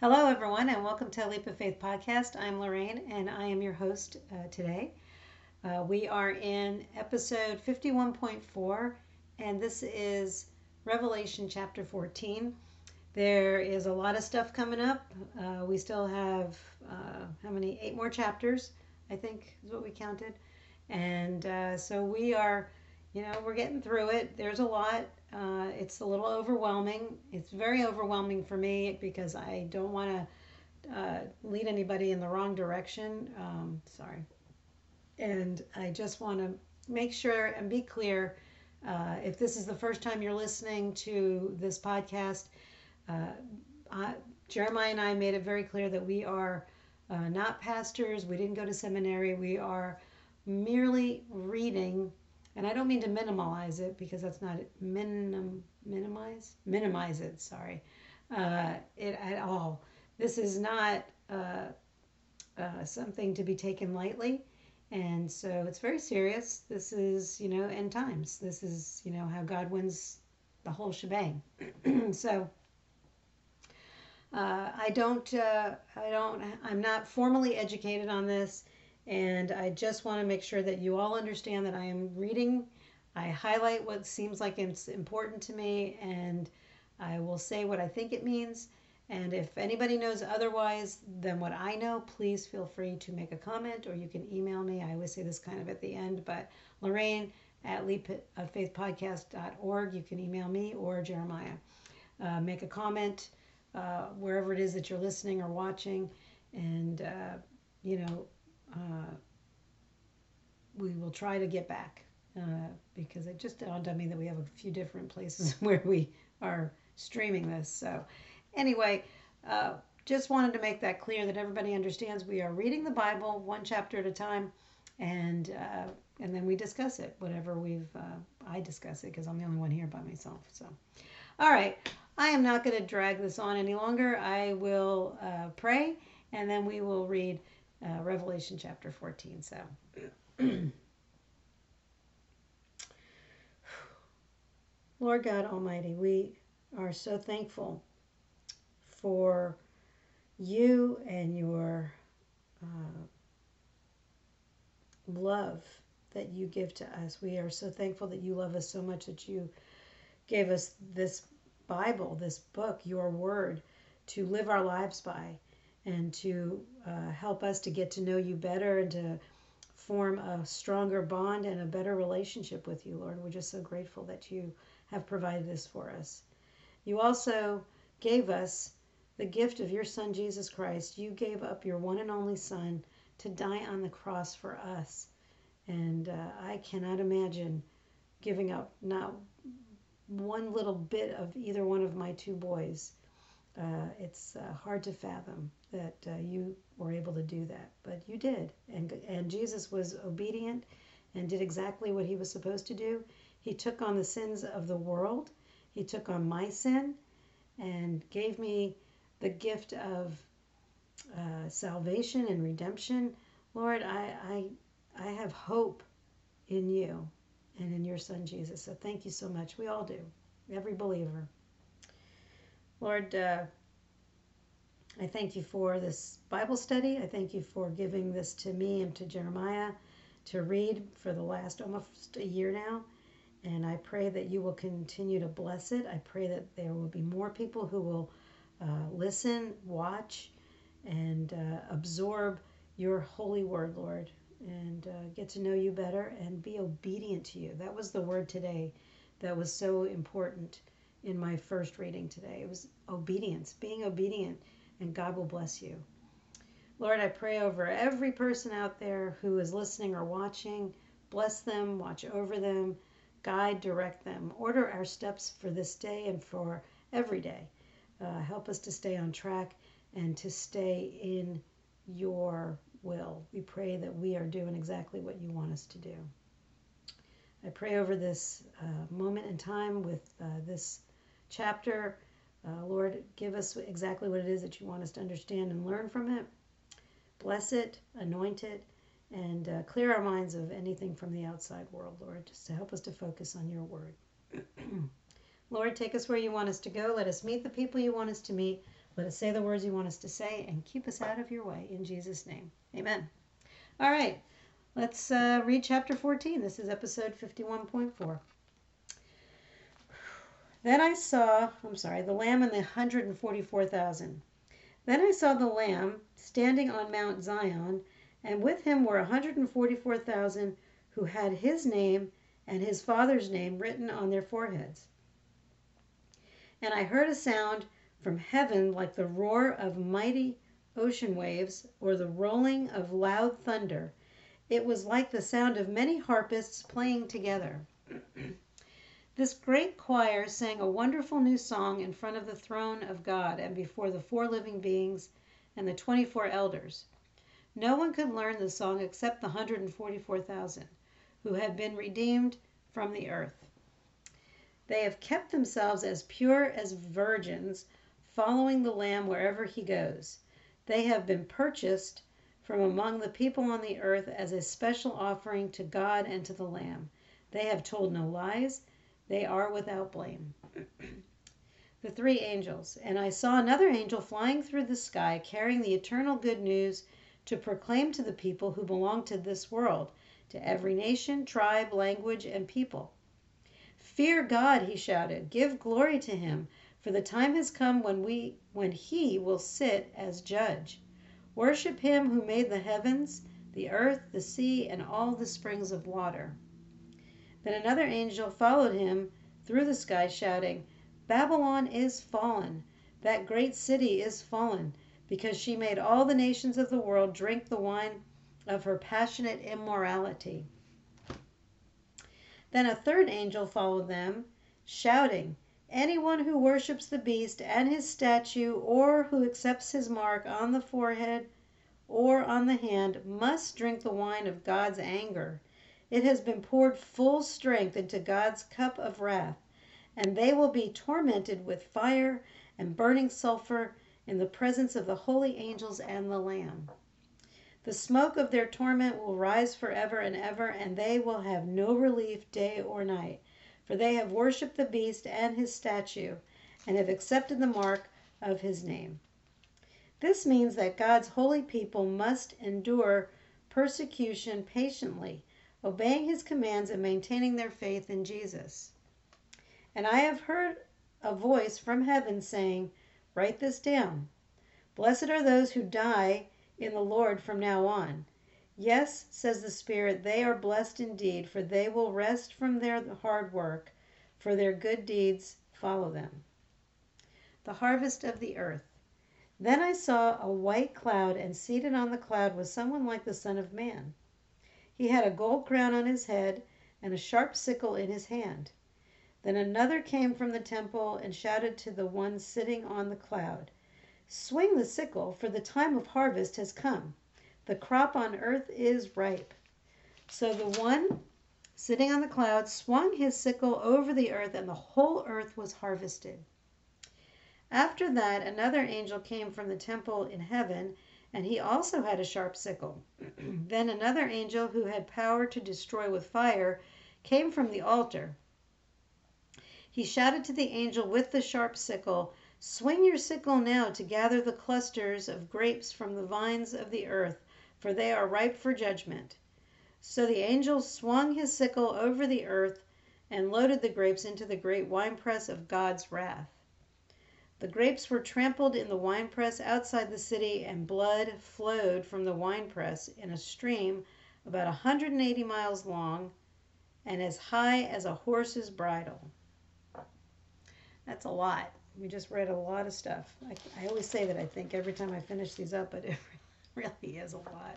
Hello, everyone, and welcome to Leap of Faith podcast. I'm Lorraine, and I am your host uh, today. Uh, we are in episode 51.4, and this is Revelation chapter 14. There is a lot of stuff coming up. Uh, we still have, uh, how many? Eight more chapters, I think is what we counted. And uh, so we are, you know, we're getting through it. There's a lot. Uh, it's a little overwhelming. It's very overwhelming for me because I don't want to uh, lead anybody in the wrong direction. Um, sorry. And I just want to make sure and be clear uh, if this is the first time you're listening to this podcast, uh, I, Jeremiah and I made it very clear that we are uh, not pastors. We didn't go to seminary. We are merely reading and I don't mean to minimize it because that's not. Minim, minimize, minimize it. Sorry, uh, it at all. This is not uh, uh, something to be taken lightly, and so it's very serious. This is you know end times. This is you know how God wins the whole shebang. so. Uh, I don't. Uh, I don't. I'm not formally educated on this. And I just want to make sure that you all understand that I am reading. I highlight what seems like it's important to me, and I will say what I think it means. And if anybody knows otherwise than what I know, please feel free to make a comment or you can email me. I always say this kind of at the end, but Lorraine at leapoffaithpodcast.org, you can email me or Jeremiah. Uh, make a comment uh, wherever it is that you're listening or watching. And, uh, you know, uh, we will try to get back uh, because it just dawned on me that we have a few different places where we are streaming this. So, anyway, uh, just wanted to make that clear that everybody understands we are reading the Bible one chapter at a time, and uh, and then we discuss it. Whatever we've, uh, I discuss it because I'm the only one here by myself. So, all right, I am not going to drag this on any longer. I will uh, pray, and then we will read uh, Revelation chapter 14. So, Lord God Almighty, we are so thankful for you and your uh, love that you give to us. We are so thankful that you love us so much that you gave us this Bible, this book, your word, to live our lives by and to uh, help us to get to know you better and to form a stronger bond and a better relationship with you, Lord. We're just so grateful that you have provided this for us. You also gave us the gift of your Son, Jesus Christ. You gave up your one and only Son to die on the cross for us. And uh, I cannot imagine giving up not one little bit of either one of my two boys. Uh, it's uh, hard to fathom that uh, you were able to do that, but you did. And, and Jesus was obedient and did exactly what he was supposed to do. He took on the sins of the world, he took on my sin, and gave me the gift of uh, salvation and redemption. Lord, I, I, I have hope in you and in your son Jesus. So thank you so much. We all do, every believer. Lord, uh, I thank you for this Bible study. I thank you for giving this to me and to Jeremiah to read for the last almost a year now. And I pray that you will continue to bless it. I pray that there will be more people who will uh, listen, watch, and uh, absorb your holy word, Lord, and uh, get to know you better and be obedient to you. That was the word today that was so important in my first reading today. It was obedience, being obedient and God will bless you. Lord, I pray over every person out there who is listening or watching. Bless them, watch over them, guide, direct them. Order our steps for this day and for every day. Uh, help us to stay on track and to stay in your will. We pray that we are doing exactly what you want us to do. I pray over this uh, moment in time with uh, this chapter uh, Lord, give us exactly what it is that you want us to understand and learn from it. Bless it, anoint it, and uh, clear our minds of anything from the outside world, Lord, just to help us to focus on your word. Lord, take us where you want us to go. Let us meet the people you want us to meet. Let us say the words you want us to say and keep us out of your way. In Jesus' name, amen. All right, let's uh, read chapter 14. This is episode 51.4. Then I saw, I'm sorry, the Lamb and the 144,000. Then I saw the Lamb standing on Mount Zion, and with him were 144,000 who had his name and his father's name written on their foreheads. And I heard a sound from heaven like the roar of mighty ocean waves or the rolling of loud thunder. It was like the sound of many harpists playing together. This great choir sang a wonderful new song in front of the throne of God and before the four living beings and the 24 elders. No one could learn the song except the 144,000 who have been redeemed from the earth. They have kept themselves as pure as virgins, following the Lamb wherever he goes. They have been purchased from among the people on the earth as a special offering to God and to the Lamb. They have told no lies they are without blame. the three angels. And I saw another angel flying through the sky, carrying the eternal good news to proclaim to the people who belong to this world, to every nation, tribe, language, and people. Fear God, he shouted. Give glory to him, for the time has come when we when he will sit as judge. Worship him who made the heavens, the earth, the sea, and all the springs of water. Then another angel followed him through the sky, shouting, Babylon is fallen, that great city is fallen, because she made all the nations of the world drink the wine of her passionate immorality. Then a third angel followed them, shouting, Anyone who worships the beast and his statue, or who accepts his mark on the forehead or on the hand, must drink the wine of God's anger it has been poured full strength into God's cup of wrath, and they will be tormented with fire and burning sulfur in the presence of the holy angels and the Lamb. The smoke of their torment will rise forever and ever, and they will have no relief day or night, for they have worshipped the beast and his statue, and have accepted the mark of his name. This means that God's holy people must endure persecution patiently obeying his commands and maintaining their faith in Jesus. And I have heard a voice from heaven saying, Write this down. Blessed are those who die in the Lord from now on. Yes, says the Spirit, they are blessed indeed, for they will rest from their hard work, for their good deeds follow them. The harvest of the earth. Then I saw a white cloud, and seated on the cloud was someone like the Son of Man. He had a gold crown on his head and a sharp sickle in his hand. Then another came from the temple and shouted to the one sitting on the cloud, Swing the sickle, for the time of harvest has come. The crop on earth is ripe. So the one sitting on the cloud swung his sickle over the earth, and the whole earth was harvested. After that, another angel came from the temple in heaven and he also had a sharp sickle. then another angel who had power to destroy with fire came from the altar. He shouted to the angel with the sharp sickle, Swing your sickle now to gather the clusters of grapes from the vines of the earth, for they are ripe for judgment. So the angel swung his sickle over the earth and loaded the grapes into the great winepress of God's wrath. The grapes were trampled in the winepress outside the city, and blood flowed from the winepress in a stream about 180 miles long and as high as a horse's bridle. That's a lot. We just read a lot of stuff. I, I always say that I think every time I finish these up, but it really is a lot.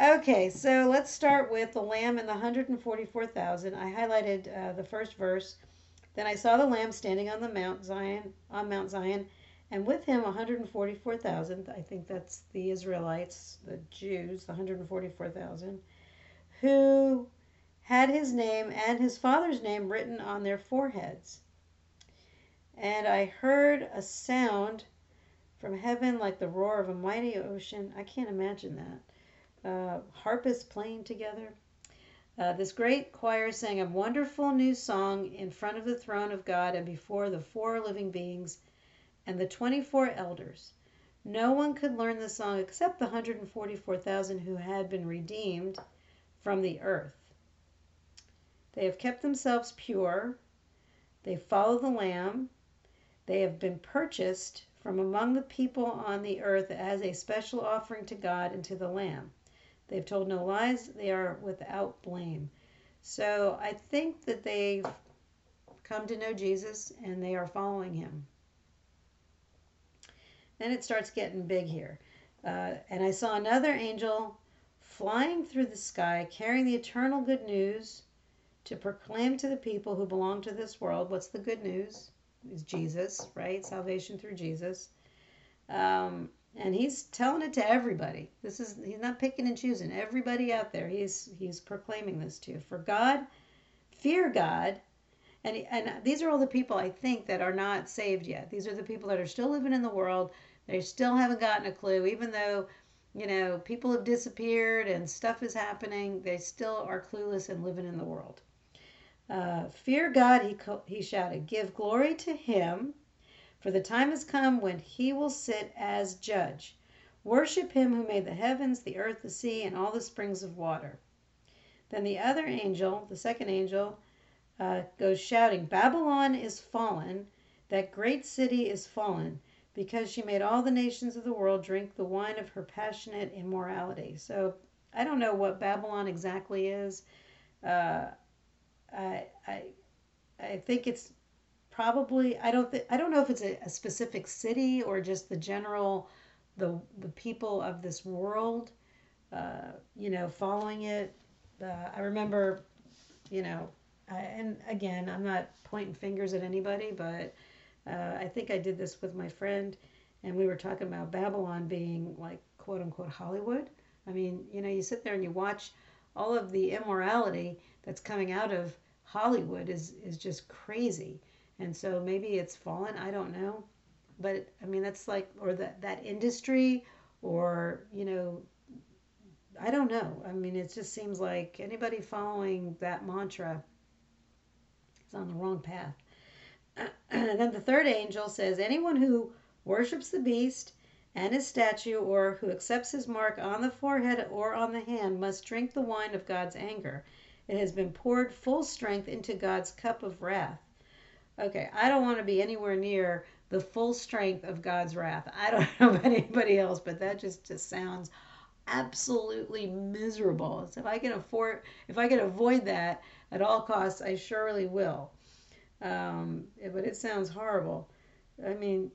Okay, so let's start with the lamb and the 144,000. I highlighted uh, the first verse. Then I saw the Lamb standing on the Mount Zion, on Mount Zion, and with him 144,000. I think that's the Israelites, the Jews, the 144,000, who had his name and his father's name written on their foreheads. And I heard a sound from heaven like the roar of a mighty ocean. I can't imagine that. Uh, harpists playing together. Uh, this great choir sang a wonderful new song in front of the throne of God and before the four living beings and the 24 elders. No one could learn the song except the 144,000 who had been redeemed from the earth. They have kept themselves pure. They follow the Lamb. They have been purchased from among the people on the earth as a special offering to God and to the Lamb. They've told no lies. They are without blame. So I think that they've come to know Jesus and they are following him. Then it starts getting big here. Uh, and I saw another angel flying through the sky, carrying the eternal good news to proclaim to the people who belong to this world. What's the good news? Is Jesus, right? Salvation through Jesus. Um, and he's telling it to everybody. This is he's not picking and choosing. Everybody out there, he's he's proclaiming this to. For God, fear God, and and these are all the people I think that are not saved yet. These are the people that are still living in the world. They still haven't gotten a clue, even though you know people have disappeared and stuff is happening. They still are clueless and living in the world. Uh, fear God, he he shouted. Give glory to Him for the time has come when he will sit as judge. Worship him who made the heavens, the earth, the sea, and all the springs of water. Then the other angel, the second angel, uh, goes shouting, Babylon is fallen, that great city is fallen, because she made all the nations of the world drink the wine of her passionate immorality. So I don't know what Babylon exactly is. Uh, I, I, I think it's probably I don't th- I don't know if it's a, a, specific city or just the general the the people of this world, uh, you know, following it. Uh, I remember, you know, I, and again, I'm not pointing fingers at anybody, but uh, I think I did this with my friend, and we were talking about Babylon being like quote unquote Hollywood. I mean, you know, you sit there and you watch all of the immorality that's coming out of Hollywood is is just crazy and so maybe it's fallen i don't know. But i mean that's like or that that industry or you know i don't know. I mean it just seems like anybody following that mantra is on the wrong path. And then the third angel says anyone who worships the beast and his statue or who accepts his mark on the forehead or on the hand must drink the wine of god's anger. It has been poured full strength into god's cup of wrath Okay, I don't want to be anywhere near the full strength of God's wrath. I don't know about anybody else, but that just, just sounds absolutely miserable. So if I can afford, if I can avoid that at all costs, I surely will. Um, but it sounds horrible. I mean,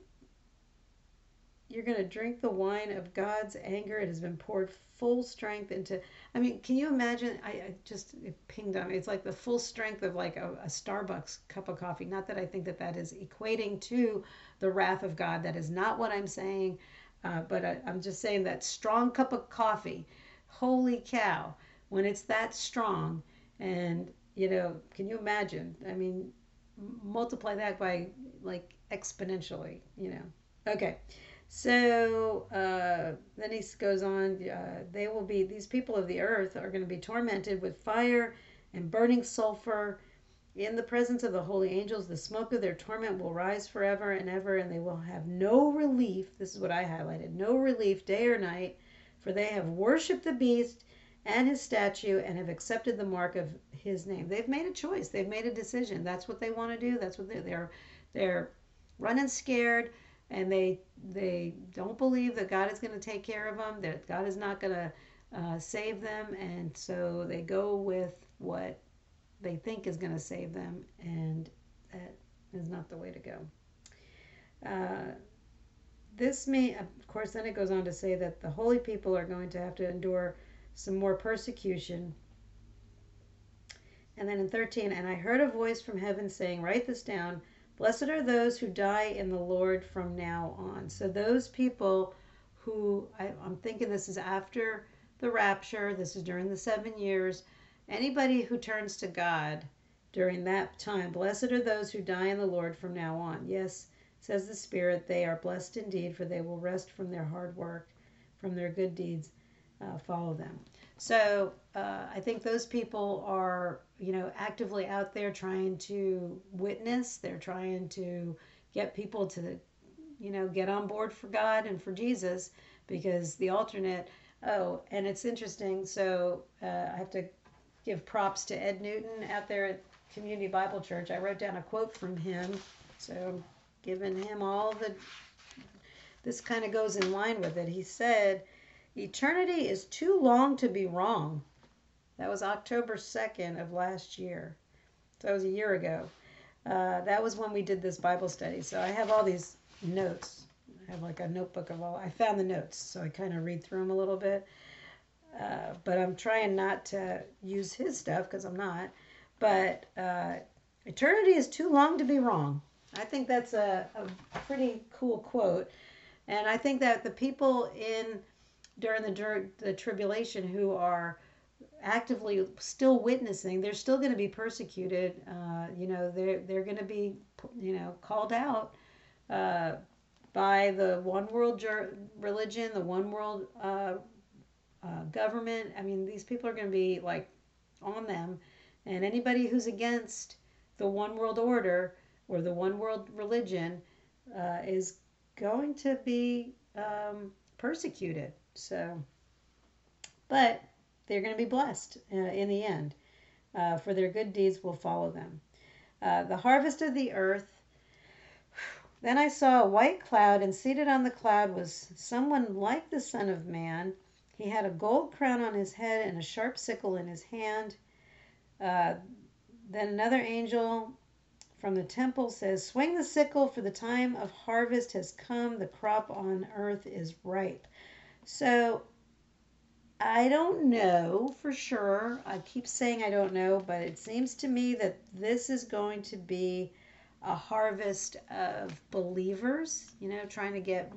you're going to drink the wine of God's anger. It has been poured full strength into. I mean, can you imagine? I, I just pinged on me. It's like the full strength of like a, a Starbucks cup of coffee. Not that I think that that is equating to the wrath of God. That is not what I'm saying. Uh, but I, I'm just saying that strong cup of coffee. Holy cow! When it's that strong, and you know, can you imagine? I mean, multiply that by like exponentially. You know. Okay. So uh, then he goes on, uh, they will be, these people of the earth are going to be tormented with fire and burning sulfur. In the presence of the holy angels, the smoke of their torment will rise forever and ever, and they will have no relief. This is what I highlighted no relief day or night, for they have worshiped the beast and his statue and have accepted the mark of his name. They've made a choice, they've made a decision. That's what they want to do, that's what they're, they're, they're running scared and they they don't believe that God is going to take care of them, that God is not going to uh, save them, and so they go with what they think is going to save them, and that is not the way to go. Uh, this may, of course, then it goes on to say that the holy people are going to have to endure some more persecution. And then in 13, and I heard a voice from heaven saying, Write this down Blessed are those who die in the Lord from now on. So, those people who, I, am thinking this is after the rapture, this is during the seven years. Anybody who turns to God during that time, blessed are those who die in the Lord from now on. Yes, says the Spirit, they are blessed indeed, for they will rest from their hard work, from their good deeds uh, follow them. So uh, I think those people are, you know, actively out there trying to witness. They're trying to get people to you know, get on board for God and for Jesus because the alternate. Oh, and it's interesting. So uh, I have to give props to Ed Newton out there at Community Bible Church. I wrote down a quote from him. So giving him all the. This kind of goes in line with it. He said, Eternity is too long to be wrong. That was October 2nd of last year. So it was a year ago. Uh, that was when we did this Bible study. So I have all these notes. I have like a notebook of all. I found the notes, so I kind of read through them a little bit. Uh, but I'm trying not to use his stuff because I'm not. But uh, eternity is too long to be wrong. I think that's a, a pretty cool quote. And I think that the people in during the, the tribulation who are actively still witnessing, they're still going to be persecuted. Uh, you know, they're they're going to be, you know, called out uh, by the one world religion, the one world uh, uh, government. I mean, these people are going to be like on them, and anybody who's against the one world order or the one world religion uh, is going to be um, persecuted. So, but they're going to be blessed uh, in the end, uh, for their good deeds will follow them. Uh, the harvest of the earth. Then I saw a white cloud, and seated on the cloud was someone like the Son of Man. He had a gold crown on his head and a sharp sickle in his hand. Uh, then another angel from the temple says, Swing the sickle, for the time of harvest has come. The crop on earth is ripe. So I don't know for sure. I keep saying I don't know, but it seems to me that this is going to be a harvest of believers, you know, trying to get,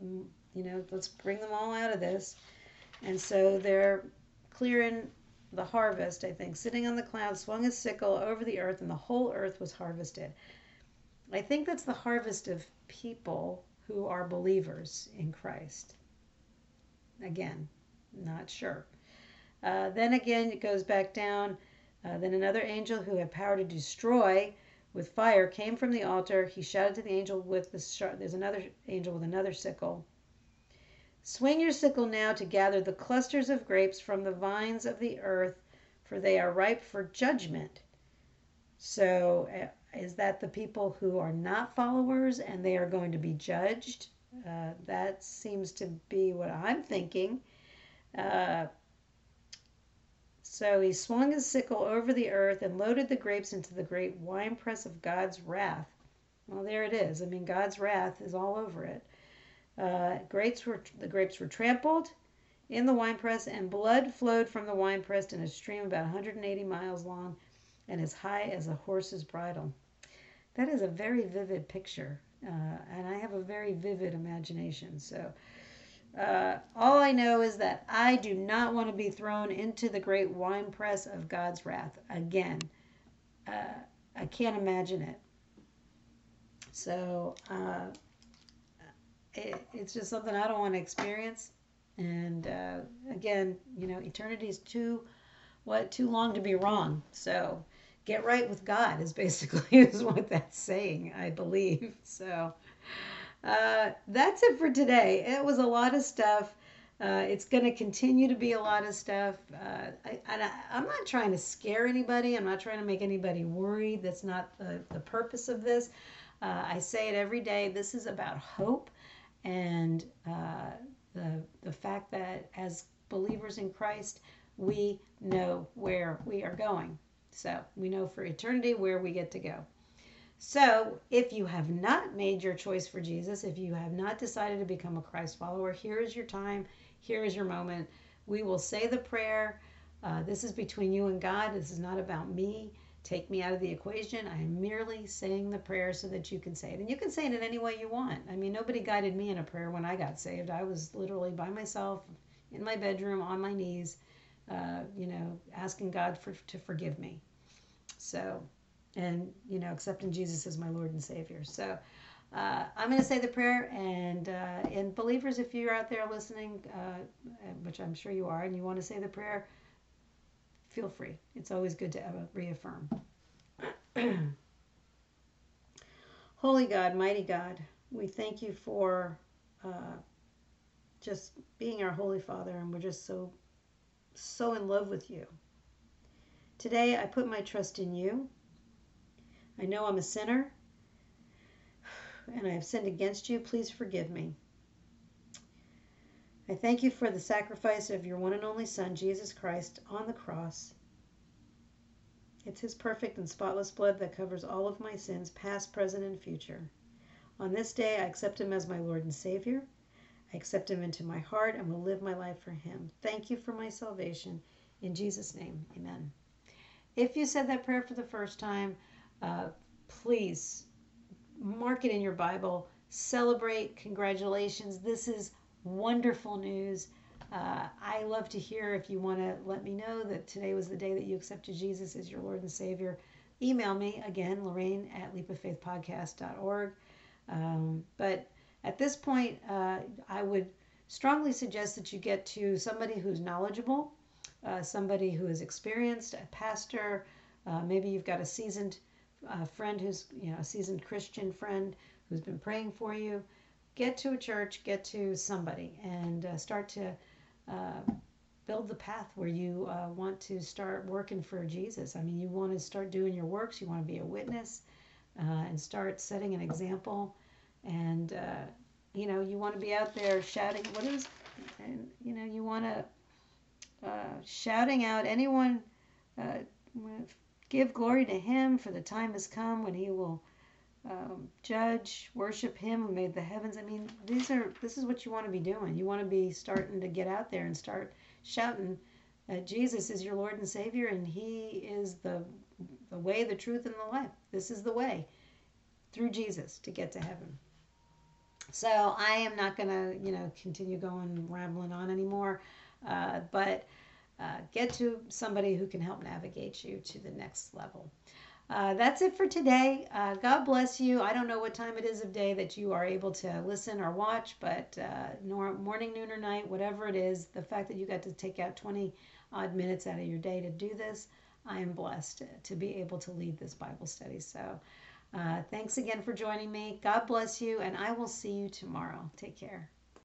you know, let's bring them all out of this. And so they're clearing the harvest, I think. Sitting on the cloud, swung his sickle over the earth, and the whole earth was harvested. I think that's the harvest of people who are believers in Christ. Again, not sure. Uh, then again, it goes back down. Uh, then another angel who had power to destroy with fire came from the altar. He shouted to the angel with the sharp. There's another angel with another sickle. Swing your sickle now to gather the clusters of grapes from the vines of the earth, for they are ripe for judgment. So, uh, is that the people who are not followers and they are going to be judged? Uh, that seems to be what I'm thinking. Uh, so he swung his sickle over the earth and loaded the grapes into the great winepress of God's wrath. Well, there it is. I mean, God's wrath is all over it. Uh, grapes were the grapes were trampled in the winepress, and blood flowed from the winepress in a stream about 180 miles long and as high as a horse's bridle. That is a very vivid picture, uh, and I have a very vivid imagination. So uh, all I know is that I do not want to be thrown into the great winepress of God's wrath again. Uh, I can't imagine it. So uh, it, it's just something I don't want to experience. And uh, again, you know, eternity is too what too long to be wrong. So get right with God is basically is what that's saying, I believe. So. Uh, that's it for today. It was a lot of stuff. Uh, it's going to continue to be a lot of stuff. Uh, I, am not trying to scare anybody. I'm not trying to make anybody worried. That's not the, the purpose of this. Uh, I say it every day. This is about hope and uh, the, the fact that as believers in Christ, we know where we are going. So we know for eternity where we get to go. So, if you have not made your choice for Jesus, if you have not decided to become a Christ follower, here is your time. Here is your moment. We will say the prayer. Uh, this is between you and God. This is not about me. Take me out of the equation. I am merely saying the prayer so that you can say it. And you can say it in any way you want. I mean, nobody guided me in a prayer when I got saved. I was literally by myself in my bedroom on my knees, uh, you know, asking God for, to forgive me. So and you know accepting jesus as my lord and savior. So uh, i'm going to say the prayer and uh, and believers if you're out there listening uh, which i'm sure you are and you want to say the prayer feel free. It's always good to reaffirm. Holy god mighty god we thank you for uh, just being our Holy Father, and we're just so, so in love with you. Today, I put my trust in you. I know I'm a sinner, and I have sinned against you. Please forgive me. I thank you for the sacrifice of your one and only Son, Jesus Christ, on the cross. It's his perfect and spotless blood that covers all of my sins, past, present, and future. On this day, I accept him as my Lord and Savior. I accept him into my heart and will live my life for him. Thank you for my salvation. In Jesus' name, amen. If you said that prayer for the first time, uh, please mark it in your Bible. Celebrate. Congratulations. This is wonderful news. Uh, I love to hear if you want to let me know that today was the day that you accepted Jesus as your Lord and Savior. Email me again, Lorraine at leapoffaithpodcast.org. Um, but at this point, uh, I would strongly suggest that you get to somebody who's knowledgeable, uh, somebody who is experienced, a pastor. Uh, maybe you've got a seasoned uh, friend who's, you know, a seasoned Christian friend who's been praying for you get to a church, get to somebody, and uh, start to uh, build the path where you uh, want to start working for Jesus. I mean, you want to start doing your works, you want to be a witness, uh, and start setting an example. And, uh, you know, you want to be out there shouting, what is, and, you know, you want to uh, shouting out anyone, give glory to Him, for the time has come when He will um, judge, worship Him who made the heavens. I mean, these are this is what you want to be doing. You want to be starting to get out there and start shouting, uh, "Jesus is your Lord and Savior, and He is the the way, the truth, and the life. This is the way through Jesus to get to heaven." So I am not going to, you know, continue going rambling on anymore, uh, but uh, get to somebody who can help navigate you to the next level. Uh, that's it for today. Uh, God bless you. I don't know what time it is of day that you are able to listen or watch, but uh, nor, morning, noon, or night, whatever it is, the fact that you got to take out 20 odd minutes out of your day to do this, I am blessed to be able to lead this Bible study. So uh, thanks again for joining me. God bless you, and I will see you tomorrow. Take care.